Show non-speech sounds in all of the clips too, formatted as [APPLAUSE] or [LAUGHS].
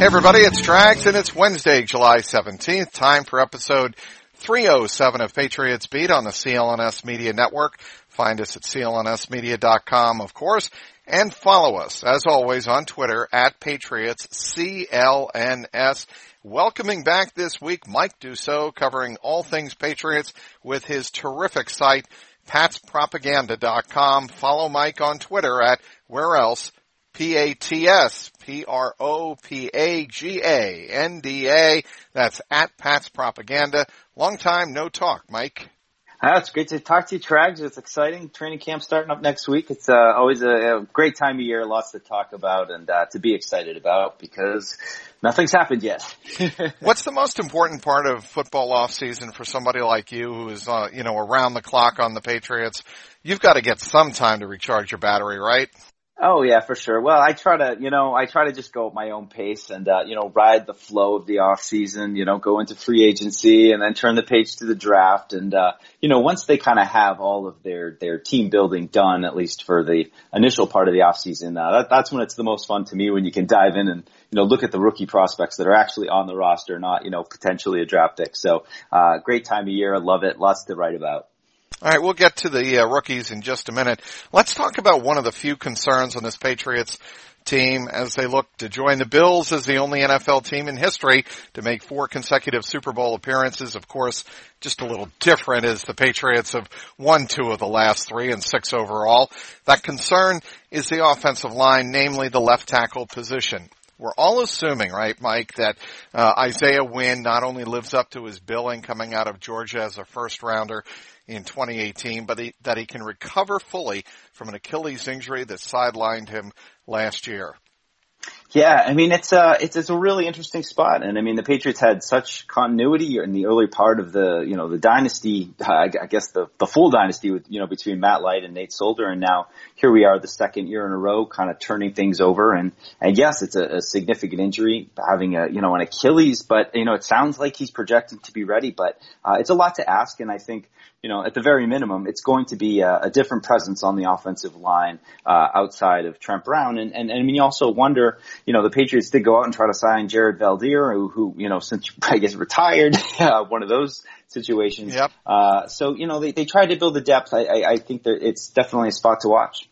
Hey everybody, it's Trags and it's Wednesday, July 17th. Time for episode 307 of Patriots Beat on the CLNS Media Network. Find us at clnsmedia.com, of course, and follow us, as always, on Twitter at Patriots CLNS. Welcoming back this week, Mike Dussault, covering all things Patriots with his terrific site, patspropaganda.com. Follow Mike on Twitter at where else? P-A-T-S, P-R-O-P-A-G-A-N-D-A. That's at Pat's Propaganda. Long time no talk, Mike. Ah, it's great to talk to you, Trags. It's exciting. Training camp starting up next week. It's uh, always a, a, great time of year, lots to talk about and uh, to be excited about because nothing's happened yet. [LAUGHS] What's the most important part of football off season for somebody like you who is, uh, you know, around the clock on the Patriots? You've got to get some time to recharge your battery, right? Oh yeah, for sure. Well, I try to, you know, I try to just go at my own pace and, uh, you know, ride the flow of the off season, you know, go into free agency and then turn the page to the draft. And, uh, you know, once they kind of have all of their, their team building done, at least for the initial part of the off season, uh, that, that's when it's the most fun to me when you can dive in and, you know, look at the rookie prospects that are actually on the roster, not, you know, potentially a draft pick. So, uh, great time of year. I love it. Lots to write about. All right, we'll get to the uh, rookies in just a minute. Let's talk about one of the few concerns on this Patriots team as they look to join the Bills as the only NFL team in history to make four consecutive Super Bowl appearances. Of course, just a little different as the Patriots have won two of the last three and six overall. That concern is the offensive line, namely the left tackle position we're all assuming, right, Mike, that uh, Isaiah Wynn not only lives up to his billing coming out of Georgia as a first rounder in 2018, but he, that he can recover fully from an Achilles injury that sidelined him last year. Yeah, I mean it's a uh, it's it's a really interesting spot, and I mean the Patriots had such continuity in the early part of the you know the dynasty, I guess the the full dynasty with you know between Matt Light and Nate Solder, and now here we are the second year in a row, kind of turning things over, and and yes, it's a, a significant injury, having a you know an Achilles, but you know it sounds like he's projected to be ready, but uh, it's a lot to ask, and I think you know, at the very minimum, it's going to be a, a different presence on the offensive line uh, outside of Trent Brown. And, and, and I mean, you also wonder, you know, the Patriots did go out and try to sign Jared Veldheer, who, who you know, since [LAUGHS] I guess retired, [LAUGHS] uh, one of those situations. Yep. Uh, so, you know, they, they tried to build the depth. I, I, I think that it's definitely a spot to watch.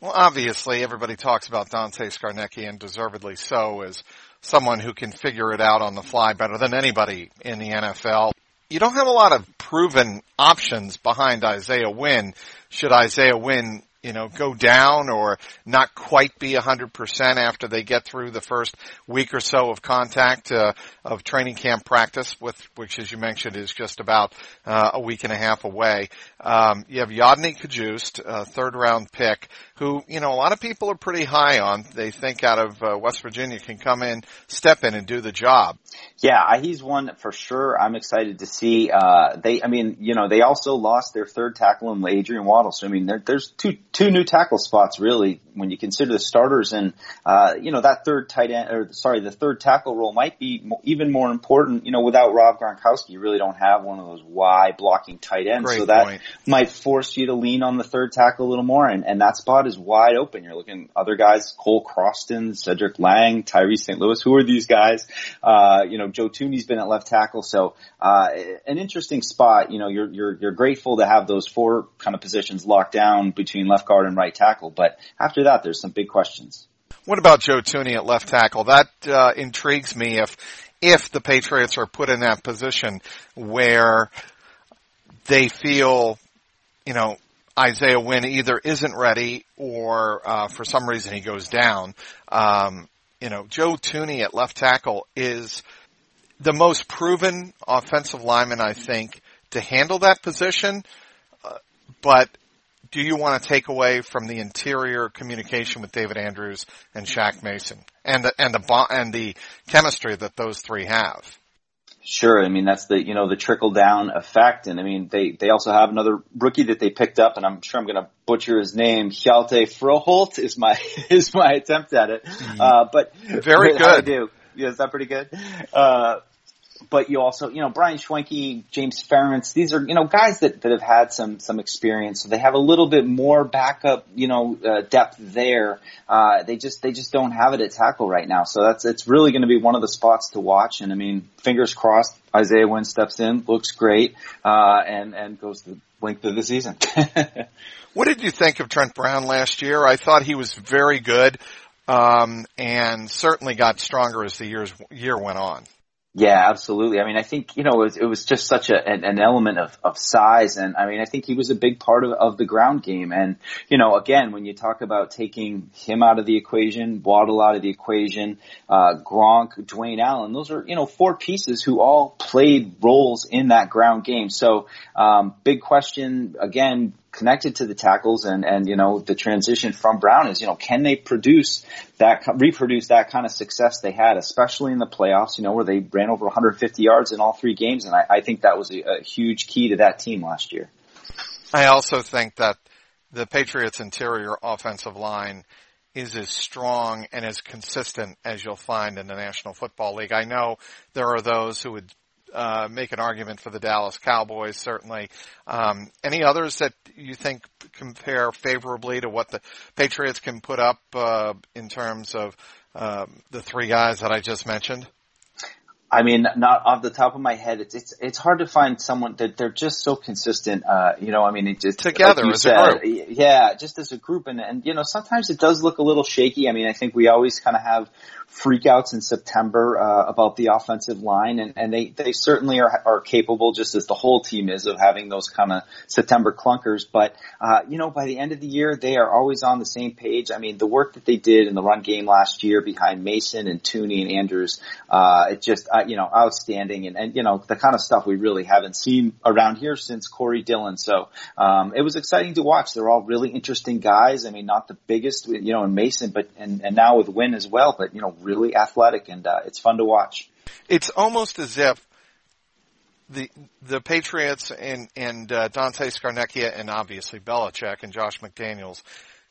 Well, obviously, everybody talks about Dante Scarnecchia, and deservedly so, as someone who can figure it out on the fly better than anybody in the NFL you don't have a lot of proven options behind Isaiah Wynn. Should Isaiah Wynn, you know, go down or not quite be 100% after they get through the first week or so of contact, uh, of training camp practice with, which as you mentioned is just about, uh, a week and a half away. Um, you have Yodny Cajuste, a third round pick who, you know, a lot of people are pretty high on. They think out of uh, West Virginia can come in, step in and do the job. Yeah, he's one for sure. I'm excited to see. Uh, they, I mean, you know, they also lost their third tackle in Adrian Waddle. So I mean, there, there's two two new tackle spots really when you consider the starters, and uh, you know that third tight end or sorry, the third tackle role might be even more important. You know, without Rob Gronkowski, you really don't have one of those wide blocking tight ends, Great so that point. might force you to lean on the third tackle a little more, and and that spot is wide open. You're looking at other guys, Cole Croston, Cedric Lang, Tyree St. Louis. Who are these guys? Uh, you know, Joe Thuney's been at left tackle, so uh, an interesting spot. You know, you're you're you're grateful to have those four kind of positions locked down between left guard and right tackle, but after that, there's some big questions. What about Joe Thuney at left tackle? That uh, intrigues me if if the Patriots are put in that position where they feel, you know, Isaiah Wynn either isn't ready or uh, for some reason he goes down. Um, you know, Joe Thuney at left tackle is the most proven offensive lineman, I think, to handle that position. Uh, but do you want to take away from the interior communication with David Andrews and Shaq Mason and the, and the, and the chemistry that those three have? Sure. I mean, that's the, you know, the trickle down effect. And I mean, they, they also have another rookie that they picked up and I'm sure I'm going to butcher his name. Hjalte Froholdt is my, [LAUGHS] is my attempt at it. Mm-hmm. Uh, but very [LAUGHS] good. Do. Yeah, is that pretty good? Uh, but you also, you know, Brian Schwenke, James Ferentz, these are, you know, guys that, that have had some, some experience. So they have a little bit more backup, you know, uh, depth there. Uh, they just, they just don't have it at tackle right now. So that's, it's really going to be one of the spots to watch. And I mean, fingers crossed, Isaiah Wynn steps in, looks great, uh, and, and goes the length of the season. [LAUGHS] what did you think of Trent Brown last year? I thought he was very good. Um, and certainly got stronger as the years, year went on. Yeah, absolutely. I mean, I think, you know, it was, it was just such a, an, an, element of, of size. And I mean, I think he was a big part of, of the ground game. And, you know, again, when you talk about taking him out of the equation, Waddle out of the equation, uh, Gronk, Dwayne Allen, those are, you know, four pieces who all played roles in that ground game. So, um, big question again, connected to the tackles and, and, you know, the transition from Brown is, you know, can they produce that, reproduce that kind of success they had, especially in the playoffs, you know, where they ran over 150 yards in all three games. And I, I think that was a, a huge key to that team last year. I also think that the Patriots interior offensive line is as strong and as consistent as you'll find in the National Football League. I know there are those who would uh, make an argument for the Dallas Cowboys, certainly. Um, any others that you think compare favorably to what the Patriots can put up uh, in terms of um, the three guys that I just mentioned? I mean, not off the top of my head, it's it's it's hard to find someone that they're just so consistent. Uh, you know, I mean, it just together like as said, a group. Yeah, just as a group, and and you know, sometimes it does look a little shaky. I mean, I think we always kind of have freakouts in September uh, about the offensive line, and, and they they certainly are are capable, just as the whole team is, of having those kind of September clunkers. But uh, you know, by the end of the year, they are always on the same page. I mean, the work that they did in the run game last year behind Mason and Thuney and Andrews, uh, it just uh, you know outstanding, and and you know the kind of stuff we really haven't seen around here since Corey Dillon. So um, it was exciting to watch. They're all really interesting guys. I mean, not the biggest, you know, in Mason, but and and now with Wynn as well. But you know really athletic and uh, it's fun to watch. It's almost as if the the Patriots and and uh, Dante Scarnecchia and obviously Belichick and Josh McDaniels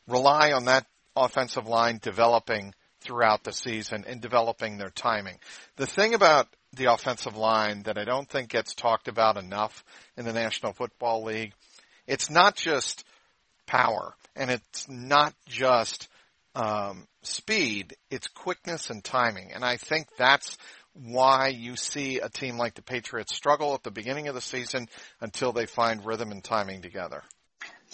rely on that offensive line developing throughout the season and developing their timing. The thing about the offensive line that I don't think gets talked about enough in the National Football League, it's not just power and it's not just um, speed, it's quickness and timing. And I think that's why you see a team like the Patriots struggle at the beginning of the season until they find rhythm and timing together.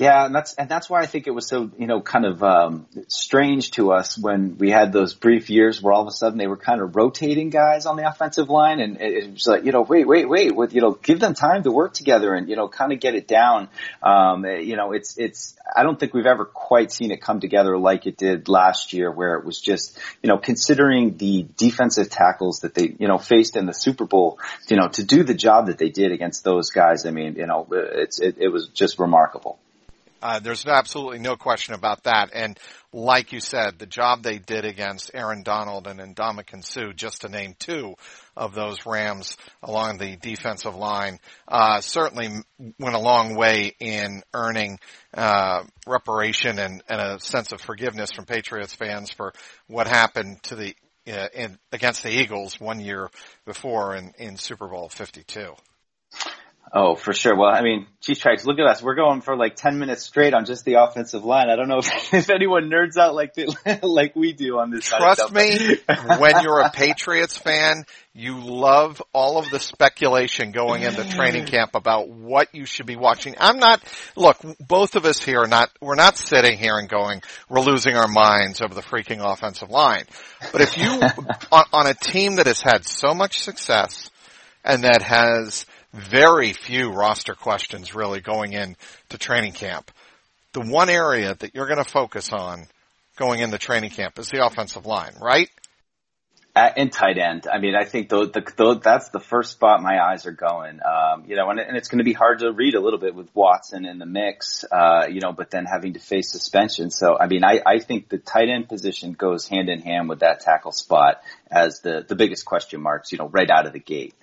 Yeah, and that's and that's why I think it was so you know kind of um, strange to us when we had those brief years where all of a sudden they were kind of rotating guys on the offensive line, and it, it was like you know wait wait wait with you know give them time to work together and you know kind of get it down. Um, you know it's it's I don't think we've ever quite seen it come together like it did last year, where it was just you know considering the defensive tackles that they you know faced in the Super Bowl, you know to do the job that they did against those guys. I mean you know it's it, it was just remarkable. Uh, there's absolutely no question about that. And like you said, the job they did against Aaron Donald and Ndamukong Suh, just to name two of those Rams along the defensive line, uh, certainly went a long way in earning uh, reparation and, and, a sense of forgiveness from Patriots fans for what happened to the uh, in, against the Eagles one year before in, in Super Bowl 52. Oh, for sure. Well, I mean, Cheese Trags, look at us. We're going for like 10 minutes straight on just the offensive line. I don't know if, [LAUGHS] if anyone nerds out like the, [LAUGHS] like we do on this. Trust me, [LAUGHS] when you're a Patriots fan, you love all of the speculation going into training camp about what you should be watching. I'm not, look, both of us here are not, we're not sitting here and going, we're losing our minds over the freaking offensive line. But if you, on, on a team that has had so much success and that has very few roster questions really going into training camp. The one area that you're going to focus on going into training camp is the offensive line, right? At, and tight end. I mean, I think the, the, that's the first spot my eyes are going. Um, you know, and, and it's going to be hard to read a little bit with Watson in the mix, uh, you know, but then having to face suspension. So, I mean, I, I think the tight end position goes hand in hand with that tackle spot as the, the biggest question marks, you know, right out of the gate.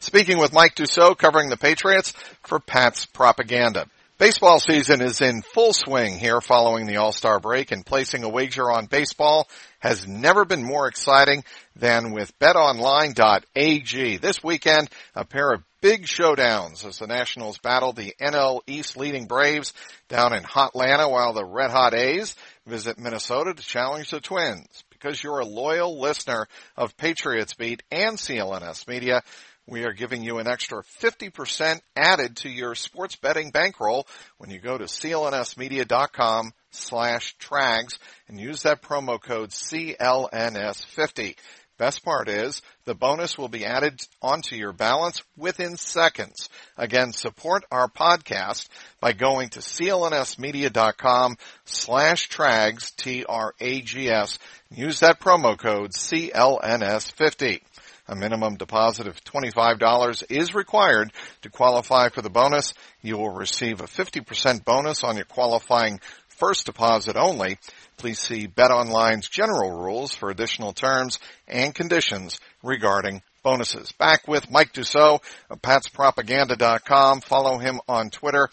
Speaking with Mike Dussault covering the Patriots for Pat's Propaganda. Baseball season is in full swing here following the All-Star break and placing a wager on baseball has never been more exciting than with betonline.ag. This weekend, a pair of big showdowns as the Nationals battle the NL East leading Braves down in Hotlanta while the Red Hot A's visit Minnesota to challenge the Twins. Because you're a loyal listener of Patriots Beat and CLNS Media, we are giving you an extra 50% added to your sports betting bankroll when you go to clnsmedia.com slash trags and use that promo code CLNS50. Best part is the bonus will be added onto your balance within seconds. Again, support our podcast by going to clnsmedia.com slash trags, T-R-A-G-S. Use that promo code CLNS50. A minimum deposit of $25 is required to qualify for the bonus. You will receive a 50% bonus on your qualifying first deposit only. Please see BetOnline's general rules for additional terms and conditions regarding bonuses. Back with Mike Dussault of patspropaganda.com. Follow him on Twitter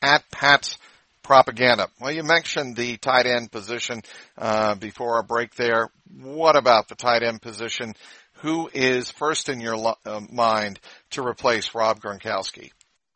at Pat's propaganda. Well, you mentioned the tight end position uh, before our break there. What about the tight end position? Who is first in your lo- uh, mind to replace Rob Gronkowski?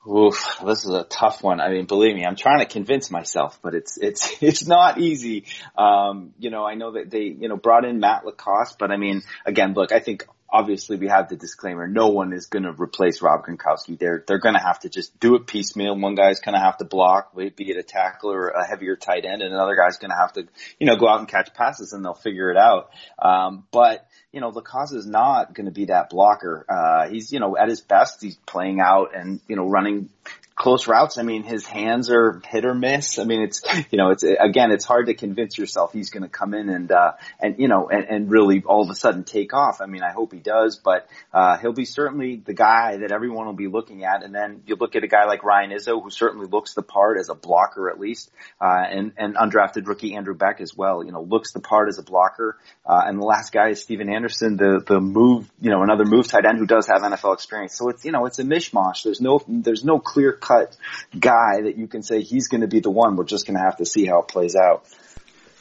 Oof, this is a tough one. I mean, believe me, I'm trying to convince myself, but it's it's [LAUGHS] it's not easy. Um, you know, I know that they you know brought in Matt LaCosse, but I mean, again, look, I think obviously we have the disclaimer. No one is going to replace Rob Gronkowski. They're they're going to have to just do it piecemeal. One guy's going to have to block, be it a tackle or a heavier tight end, and another guy's going to have to you know go out and catch passes, and they'll figure it out. Um, but you know, LaCosse is not going to be that blocker. Uh, he's, you know, at his best, he's playing out and, you know, running close routes. I mean, his hands are hit or miss. I mean, it's, you know, it's, again, it's hard to convince yourself he's going to come in and, uh, and, you know, and, and really all of a sudden take off. I mean, I hope he does, but, uh, he'll be certainly the guy that everyone will be looking at. And then you look at a guy like Ryan Izzo, who certainly looks the part as a blocker at least, uh, and, and undrafted rookie Andrew Beck as well, you know, looks the part as a blocker. Uh, and the last guy is Stephen Anderson, the, the move, you know, another move tight end who does have NFL experience. So it's, you know, it's a mishmash. There's no, there's no clear cut guy that you can say he's going to be the one. We're just going to have to see how it plays out.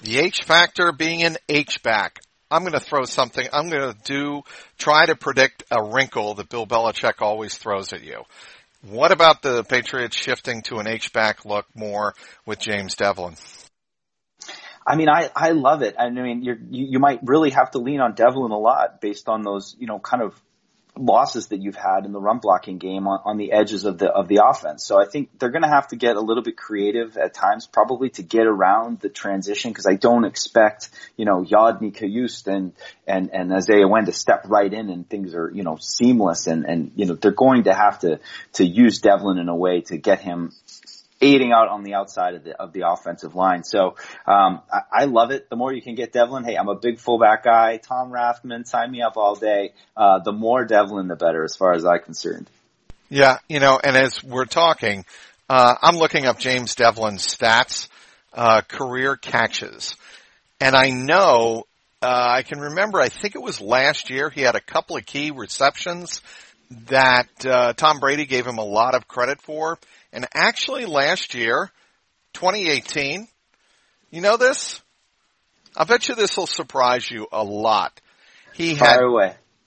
The H factor being an H back. I'm going to throw something. I'm going to do try to predict a wrinkle that Bill Belichick always throws at you. What about the Patriots shifting to an H back look more with James Develin? I mean, I, I love it. I mean, you you might really have to lean on Develin a lot based on those, you know, kind of losses that you've had in the run blocking game on, on the edges of the of the offense. So I think they're going to have to get a little bit creative at times, probably to get around the transition. Because I don't expect you know Yodny Cajuste and and and Isaiah Wynn to step right in and things are you know seamless and and you know they're going to have to to use Develin in a way to get him aiding out on the outside of the of the offensive line. So um, I, I, love it. The more you can get Develin, hey, I'm a big fullback guy. Tom Rathman, sign me up all day. Uh, the more Develin, the better, as far as I'm concerned. Yeah, you know, and as we're talking, uh, I'm looking up James Develin's stats, uh, career catches, and I know. Uh, I can remember, I think it was last year, he had a couple of key receptions that uh, Tom Brady gave him a lot of credit for. And actually last year, 2018, you know this? I bet you this will surprise you a lot. He had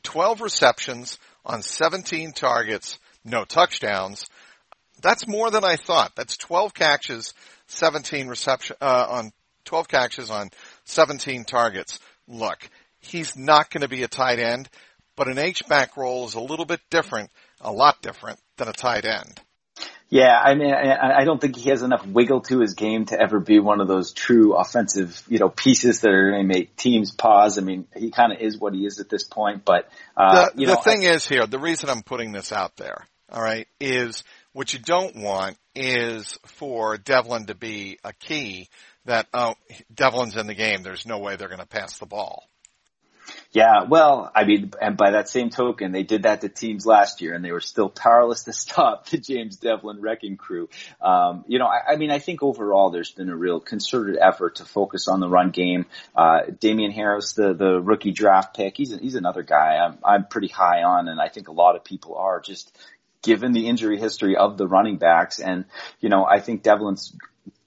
12 receptions on 17 targets no touchdowns. That's more than I thought. That's 12 catches, 17 reception, uh, on 12 catches on 17 targets. Look, he's not going to be a tight end, but an H-back role is a little bit different, a lot different than a tight end. Yeah, I mean, I, I don't think he has enough wiggle to his game to ever be one of those true offensive, you know, pieces that are going to make teams pause. I mean, he kind of is what he is at this point, but, uh, the, you the know, thing is here, the reason I'm putting this out there, all right, is what you don't want is for Develin to be a key that, oh, Develin's in the game. There's no way they're going to pass the ball. Yeah, well, I mean, and by that same token, they did that to teams last year, and they were still powerless to [LAUGHS] stop the James Develin wrecking crew. Um, you know, I, I mean, I think overall there's been a real concerted effort to focus on the run game. Uh, Damien Harris, the the rookie draft pick, he's a, he's another guy I'm I'm pretty high on, and I think a lot of people are just given the injury history of the running backs, and you know, I think Develin's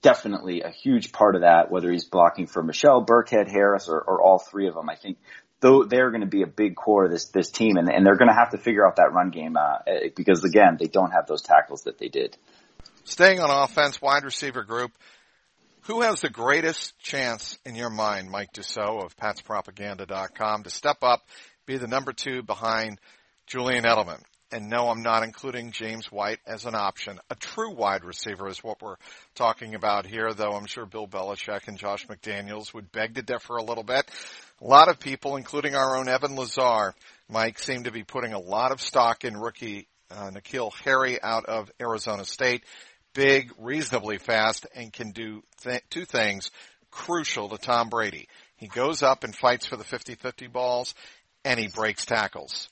definitely a huge part of that, whether he's blocking for Michel, Burkhead, Harris, or, or all three of them. I think though they're going to be a big core of this this team, and, and they're going to have to figure out that run game uh, because again, they don't have those tackles that they did. Staying on offense, wide receiver group. Who has the greatest chance in your mind, Mike Dussault of PatsPropaganda.com, to step up, be the number two behind Julian Edelman? And no, I'm not including James White as an option. A true wide receiver is what we're talking about here, though I'm sure Bill Belichick and Josh McDaniels would beg to differ a little bit. A lot of people, including our own Evan Lazar, Mike, seem to be putting a lot of stock in rookie uh, N'Keal Harry out of Arizona State. Big, reasonably fast, and can do th- two things crucial to Tom Brady. He goes up and fights for the 50-50 balls, and he breaks tackles.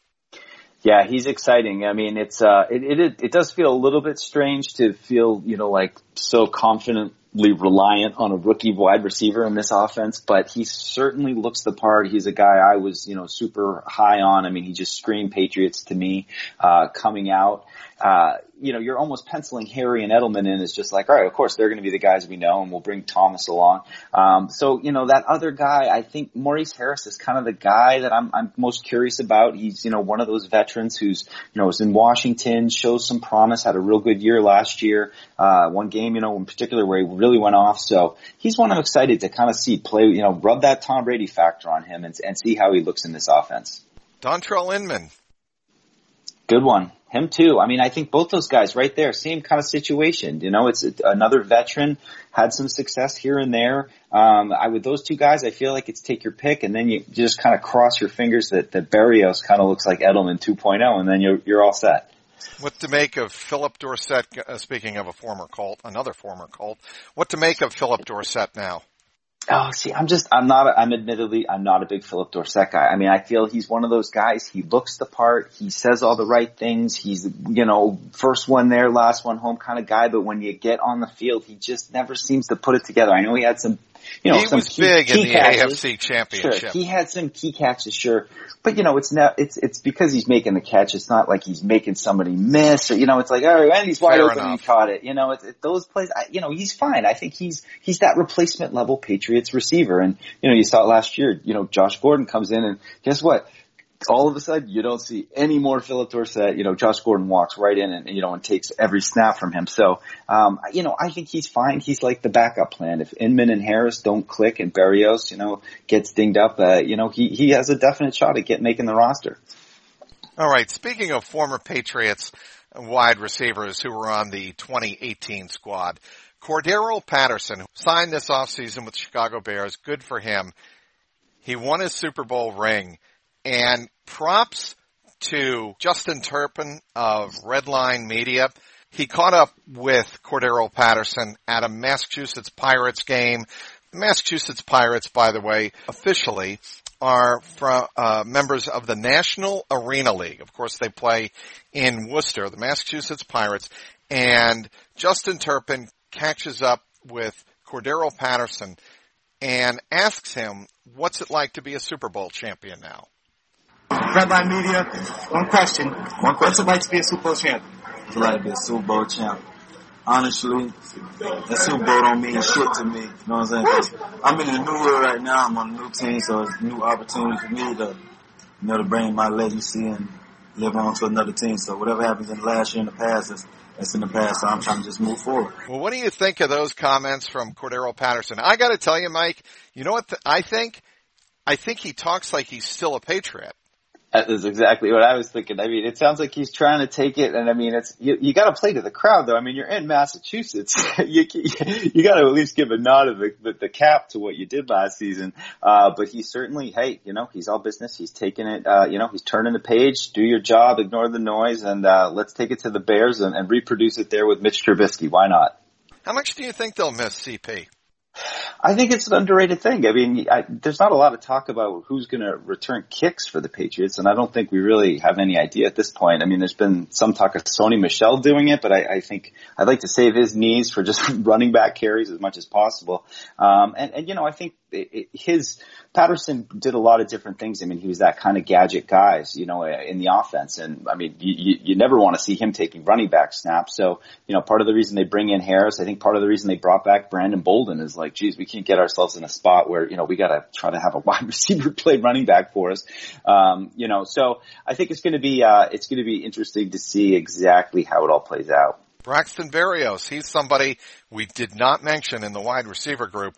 Yeah, he's exciting. I mean, it's uh, it, it it does feel a little bit strange to feel you know like so confidently reliant on a rookie wide receiver in this offense, but he certainly looks the part. He's a guy I was you know super high on. I mean, he just screamed Patriots to me uh, coming out uh, you know, you're almost penciling Harry and Edelman in as just like, all right, of course they're going to be the guys we know, and we'll bring Thomas along. Um, so you know, that other guy, I think Maurice Harris is kind of the guy that I'm, I'm most curious about. He's you know one of those veterans who's you know was in Washington, shows some promise, had a real good year last year. Uh, one game, you know, in particular where he really went off. So he's one I'm excited to kind of see play. You know, rub that Tom Brady factor on him and, and see how he looks in this offense. Dontrelle Inman. Good one. Him too. I mean, I think both those guys right there, same kind of situation. You know, it's another veteran, had some success here and there. Um, I with those two guys, I feel like it's take your pick, and then you just kind of cross your fingers that that Berrios kind of looks like Edelman 2.0, and then you're you're all set. What to make of Phillip Dorsett? Uh, speaking of a former Colt, another former Colt. What to make of Phillip Dorsett now? Oh, see, I'm just, I'm not, I'm admittedly, I'm not a big Phillip Dorsett guy. I mean, I feel he's one of those guys, he looks the part, he says all the right things, he's, you know, first one there, last one home kind of guy, but when you get on the field, he just never seems to put it together. I know he had some you know, he was big in the catches. AFC Championship. Sure, he had some key catches, sure, but you know, it's not. It's it's because he's making the catch. It's not like he's making somebody miss, or you know, it's like, oh, and he's wide Fair open enough. and he caught it. You know, it's it, those plays. I, you know, he's fine. I think he's he's that replacement level Patriots receiver, and you know, you saw it last year. You know, Josh Gordon comes in, and guess what? All of a sudden you don't see any more Phillip Dorsett. You know, Josh Gordon walks right in and, you know, and takes every snap from him. So, um, you know, I think he's fine. He's like the backup plan. If Inman and Harris don't click and Berrios, you know, gets dinged up, uh, you know, he, he has a definite shot at get making the roster. All right. Speaking of former Patriots wide receivers who were on the 2018 squad, Cordarrelle Patterson signed this offseason with the Chicago Bears. Good for him. He won his Super Bowl ring and props to Justin Turpin of Redline Media. He caught up with Cordarrelle Patterson at a Massachusetts Pirates game. Massachusetts Pirates, by the way, officially are from, uh, members of the National Arena League. Of course, they play in Worcester, the Massachusetts Pirates, and Justin Turpin catches up with Cordarrelle Patterson and asks him, what's it like to be a Super Bowl champion now? Redline Media, one question. One question. What's it like to be a Super Bowl champ? It's like to be a Super Bowl champ. Honestly, the Super Bowl don't mean shit to me. You know what I'm saying? 'Cause I'm in a new world right now. I'm on a new team, so it's a new opportunity for me to, you know, to bring my legacy and, live on to another team. So whatever happens in the last year in the past, it's, that's in the past. So I'm trying to just move forward. Well, what do you think of those comments from Cordarrelle Patterson? I got to tell you, Mike. You know what th- I think? I think he talks like he's still a Patriot. That is exactly what I was thinking. I mean, it sounds like he's trying to take it, and I mean, it's you, you got to play to the crowd, though. I mean, you're in Massachusetts. [LAUGHS] you you got to at least give a nod of the, the, cap to what you did last season. Uh, but he's certainly, hey, you know, he's all business. He's taking it. Uh, you know, he's turning the page. Do your job. Ignore the noise, and uh, let's take it to the Bears and, and reproduce it there with Mitch Trubisky. Why not? How much do you think they'll miss CP? I think it's an underrated thing. I mean, I, there's not a lot of talk about who's going to return kicks for the Patriots, and I don't think we really have any idea at this point. I mean, there's been some talk of Sony Michel doing it, but I, I think I'd like to save his knees for just [LAUGHS] running back carries as much as possible. Um, and, and you know, I think his Patterson did a lot of different things. I mean, he was that kind of gadget guy, you know, in the offense. And I mean, you, you never want to see him taking running back snaps. So, you know, part of the reason they bring in Harris, I think part of the reason they brought back Brandon Bolden is like, geez, we can't get ourselves in a spot where, you know, we got to try to have a [LAUGHS] wide receiver play running back for us. Um, you know, so I think it's going to be, uh, it's going to be interesting to see exactly how it all plays out. Braxton Berrios, he's somebody we did not mention in the wide receiver group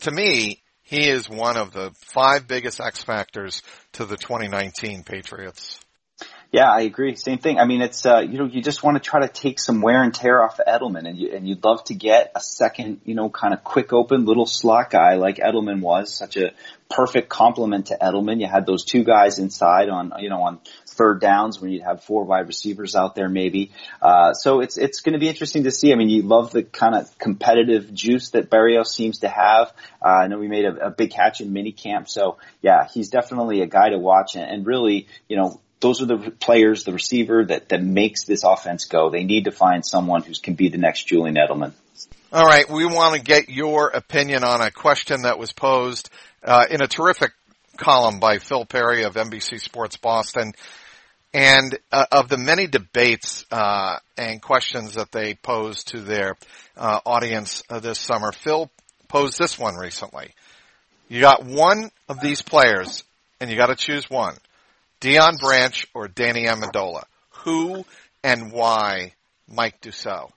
to me, he is one of the five biggest X factors to the 2019 Patriots. Yeah, I agree. Same thing. I mean, it's uh, you know, you just want to try to take some wear and tear off of Edelman, and you and you'd love to get a second, you know, kind of quick open little slot guy like Edelman was, such a perfect complement to Edelman. You had those two guys inside on, you know, on third downs when you'd have four wide receivers out there maybe. Uh, so it's, it's going to be interesting to see. I mean, you love the kind of competitive juice that Berrios seems to have. Uh, I know we made a, a big catch in minicamp. So yeah, he's definitely a guy to watch and, and really, you know, those are the players, the receiver that, that makes this offense go. They need to find someone who can be the next Julian Edelman. All right, we want to get your opinion on a question that was posed uh, in a terrific column by Phil Perry of NBC Sports Boston. And uh, of the many debates uh, and questions that they posed to their uh, audience uh, this summer, Phil posed this one recently. You got one of these players, and you got to choose one: Deion Branch or Danny Amendola. Who and why Mike Dussault?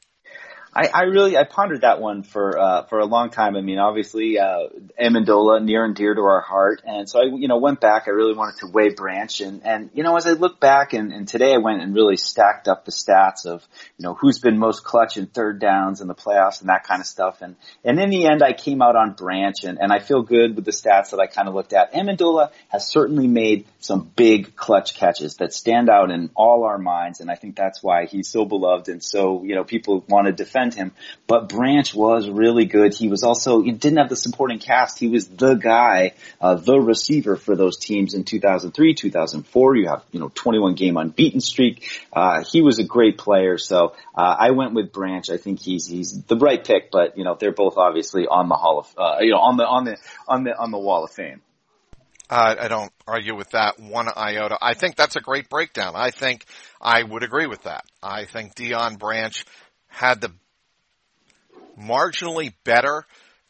I, I really I pondered that one for uh, for a long time. I mean, obviously, uh, Amendola near and dear to our heart, and so I you know went back. I really wanted to weigh Branch, and and you know as I look back, and, and today I went and really stacked up the stats of you know who's been most clutch in third downs in the playoffs and that kind of stuff, and and in the end I came out on Branch, and and I feel good with the stats that I kind of looked at. Amendola has certainly made some big clutch catches that stand out in all our minds, and I think that's why he's so beloved and so you know people want to defend defend him. But Branch was really good. He was also, he didn't have the supporting cast. He was the guy, uh, the receiver for those teams in 2003, 2004. You have, you know, 21 game unbeaten streak. Uh, he was a great player. So, uh, I went with Branch. I think he's, he's the right pick, but, you know, they're both obviously on the hall of, uh, you know, on the, on the, on the, on the wall of fame. Uh, I don't argue with that one iota. I think that's a great breakdown. I think I would agree with that. I think Deion Branch had the marginally better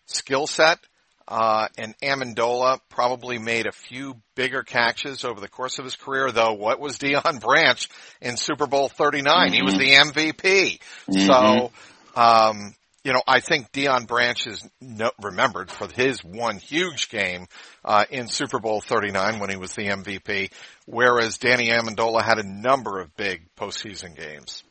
skill set. Uh, and Amendola probably made a few bigger catches over the course of his career, though what was Deion [LAUGHS] Branch in Super Bowl 39? Mm-hmm. He was the MVP. Mm-hmm. So, um, you know, I think Deion Branch is no, remembered for his one huge game, uh, in Super Bowl 39 when he was the MVP, whereas Danny Amendola had a number of big postseason games.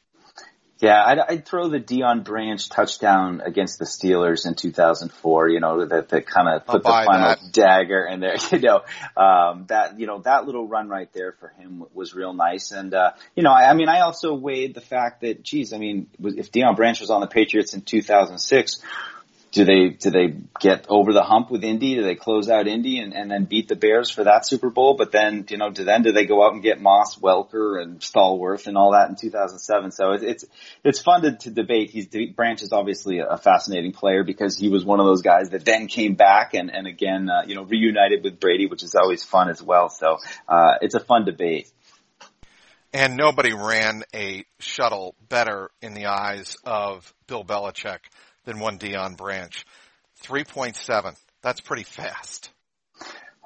Yeah, I'd, I'd, throw the Deion Branch touchdown against the Steelers in 2004. You know that that kind of put the final that. dagger in there. [LAUGHS] You know um, that you know that little run right there for him was real nice. And uh, you know, I, I mean, I also weighed the fact that, geez, I mean, if Deion Branch was on the Patriots in 2006 do they do they get over the hump with Indy? Do they close out Indy and, and then beat the Bears for that Super Bowl? But then you know, do then do they go out and get Moss, Welker, and Stallworth and all that in 2007? So it, it's it's fun to, to debate. He's Branch is obviously a fascinating player because he was one of those guys that then came back and and again uh, you know reunited with Brady, which is always fun as well. So uh, it's a fun debate. And nobody ran a shuttle better in the eyes of Bill Belichick than one Deion Branch. 3.7. That's pretty fast.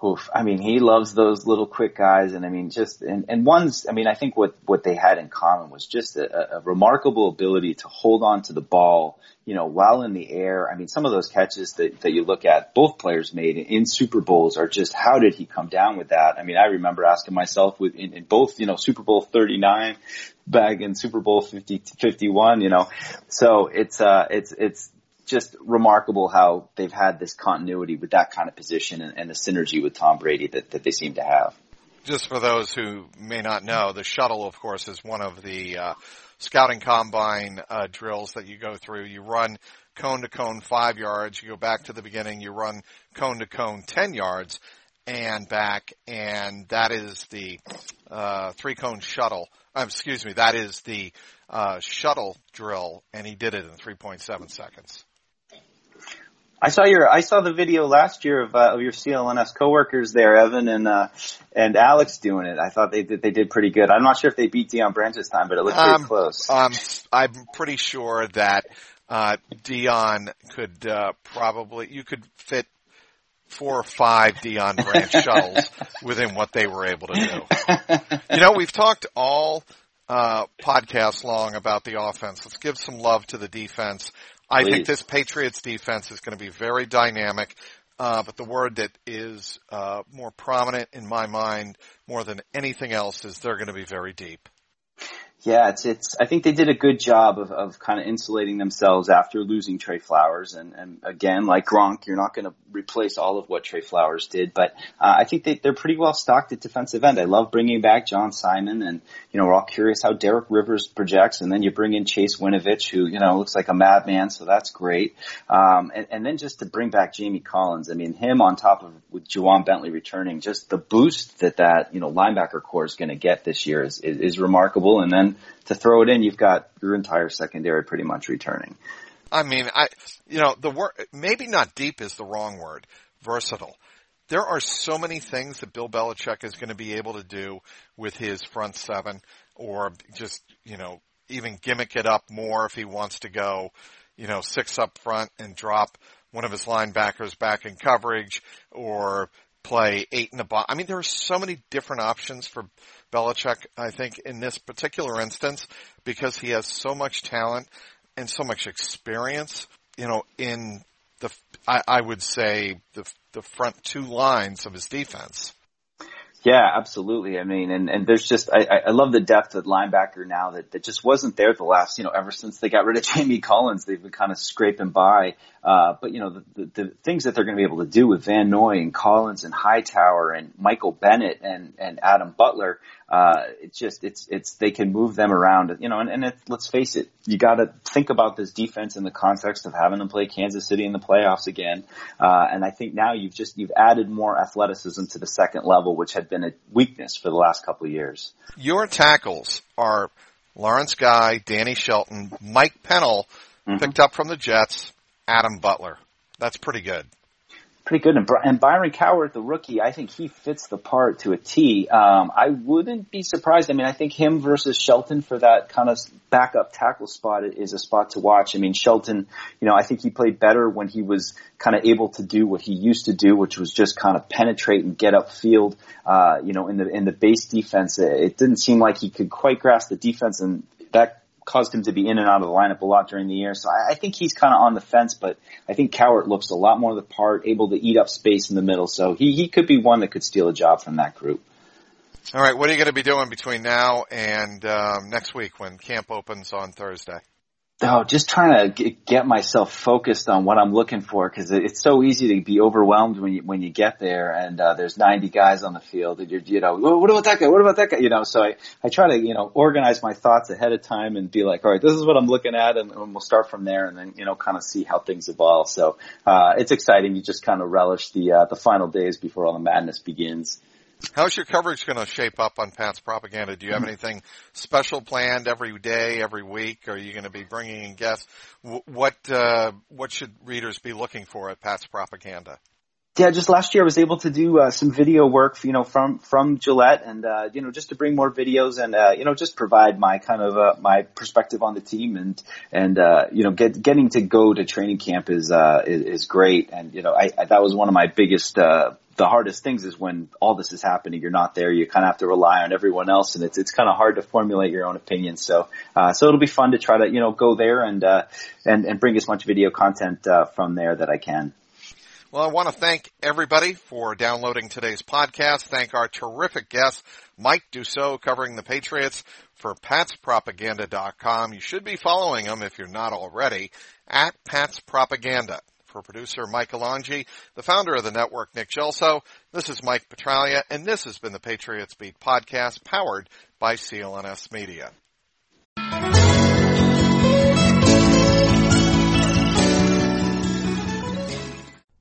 Oof. I mean, he loves those little quick guys, and I mean, just and and one's. I mean, I think what what they had in common was just a, a remarkable ability to hold on to the ball, you know, while in the air. I mean, some of those catches that that you look at, both players made in Super Bowls are just how did he come down with that? I mean, I remember asking myself with in, in both, you know, Super Bowl thirty nine, back in Super Bowl 50, 51, you know, so it's uh, it's it's just remarkable how they've had this continuity with that kind of position and, and the synergy with Tom Brady that, that they seem to have. Just for those who may not know, the shuttle, of course, is one of the uh, scouting combine uh, drills that you go through. You run cone to cone five yards. You go back to the beginning. You run cone to cone ten yards and back, and that is the uh, three cone shuttle. Um, excuse me, that is the uh, shuttle drill, and he did it in 3.7 seconds. I saw your I saw the video last year of uh, of your CLNS coworkers there, Evan and uh, and Alex doing it. I thought they did they did pretty good. I'm not sure if they beat Deion Branch this time, but it looked pretty Um, close. Um, I'm pretty sure that uh, Deion could uh, probably you could fit four or five Deion Branch [LAUGHS] shuttles within what they were able to do. You know, we've talked all uh, podcast long about the offense. Let's give some love to the defense. I think this Patriots defense is going to be very dynamic. Uh, but the word that is uh, more prominent in my mind more than anything else is they're going to be very deep. Yeah, it's it's. I think they did a good job of, of kind of insulating themselves after losing Trey Flowers, and and again, like Gronk, you're not going to replace all of what Trey Flowers did, but uh, I think they they're pretty well stocked at defensive end. I love bringing back John Simon, and you know we're all curious how Derek Rivers projects, and then you bring in Chase Winovich, who you know looks like a madman, so that's great. Um, and, and then just to bring back Jamie Collins, I mean him on top of with Ja'Whaun Bentley returning, just the boost that that you know linebacker core is going to get this year is, is is remarkable, and then to throw it in, you've got your entire secondary pretty much returning. I mean, I, you know, the word, maybe not deep is the wrong word, versatile. There are so many things that Bill Belichick is going to be able to do with his front seven or just, you know, even gimmick it up more if he wants to go, you know, six up front and drop one of his linebackers back in coverage or play eight in the box. I mean, there are so many different options for Belichick, I think, in this particular instance, because he has so much talent and so much experience, you know, in the, I, I would say the, the front two lines of his defense. Yeah, absolutely. I mean, and, and there's just, I, I love the depth at linebacker now that, that just wasn't there the last, you know, ever since they got rid of [LAUGHS] Jamie Collins, they've been kind of scraping by. Uh, but you know, the, the, the things that they're going to be able to do with Van Noy and Collins and Hightower and Michael Bennett and, and Adam Butler, uh, it's just, it's, it's, they can move them around, you know, and, and it, let's face it, you got to think about this defense in the context of having them play Kansas City in the playoffs again. Uh, and I think now you've just, you've added more athleticism to the second level, which had been a weakness for the last couple of years. Your tackles are Lawrence Guy, Danny Shelton, Mike Pennel, picked up from the Jets, Adam Butler. That's pretty good. Pretty good. And, and Byron Cowart, the rookie, I think he fits the part to a T. Um, I wouldn't be surprised. I mean, I think him versus Shelton for that kind of backup tackle spot is a spot to watch. I mean, Shelton, you know, I think he played better when he was kind of able to do what he used to do, which was just kind of penetrate and get upfield. Uh, you know, in the in the base defense, it, it didn't seem like he could quite grasp the defense, and that caused him to be in and out of the lineup a lot during the year. So I, I think he's kind of on the fence, but I think Cowart looks a lot more the part, able to eat up space in the middle. So he, he could be one that could steal a job from that group. All right, what are you going to be doing between now and um, next week when camp opens on Thursday? Oh, just trying to get myself focused on what I'm looking for because it's so easy to be overwhelmed when you when you get there and uh, there's 90 guys on the field and you're you know what about that guy? What about that guy? You know, so I I try to you know organize my thoughts ahead of time and be like, all right, this is what I'm looking at, and, and we'll start from there and then you know kind of see how things evolve. So uh, it's exciting. You just kind of relish the uh, the final days before all the madness begins. How's your coverage going to shape up on Pat's propaganda? Do you have anything special planned every day, every week? Are you going to be bringing in guests? What uh, what should readers be looking for at Pat's propaganda? yeah, just last year I was able to do uh, some video work, you know, from from Gillette, and uh, you know, just to bring more videos and uh, you know, just provide my kind of uh, my perspective on the team, and and uh, you know, get, getting to go to training camp is uh, is, is great, and you know, I, I that was one of my biggest uh, the hardest things is when all this is happening. You're not there. You kind of have to rely on everyone else, and it's it's kind of hard to formulate your own opinion. So uh, so it'll be fun to try to you know go there and uh, and and bring as much video content uh, from there that I can. Well, I want to thank everybody for downloading today's podcast. Thank our terrific guest, Mike Dussault, covering the Patriots for patspropaganda.com. You should be following him if you're not already at Pats Propaganda. For producer Michael Angi, the founder of the network, Nick Gelso, this is Mike Petralia, and this has been the Patriots Beat podcast powered by CLNS Media.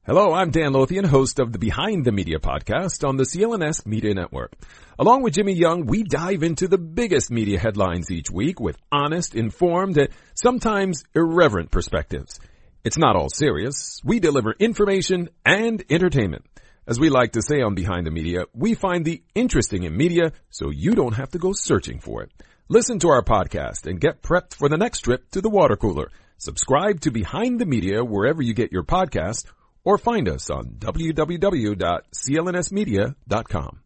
Hello, I'm Dan Lothian, host of the Behind the Media podcast on the CLNS Media Network. Along with Jimmy Young, we dive into the biggest media headlines each week with honest, informed, and sometimes irreverent perspectives. It's not all serious. We deliver information and entertainment. As we like to say on Behind the Media, we find the interesting in media so you don't have to go searching for it. Listen to our podcast and get prepped for the next trip to the water cooler. Subscribe to Behind the Media wherever you get your podcast or find us on www.clnsmedia.com.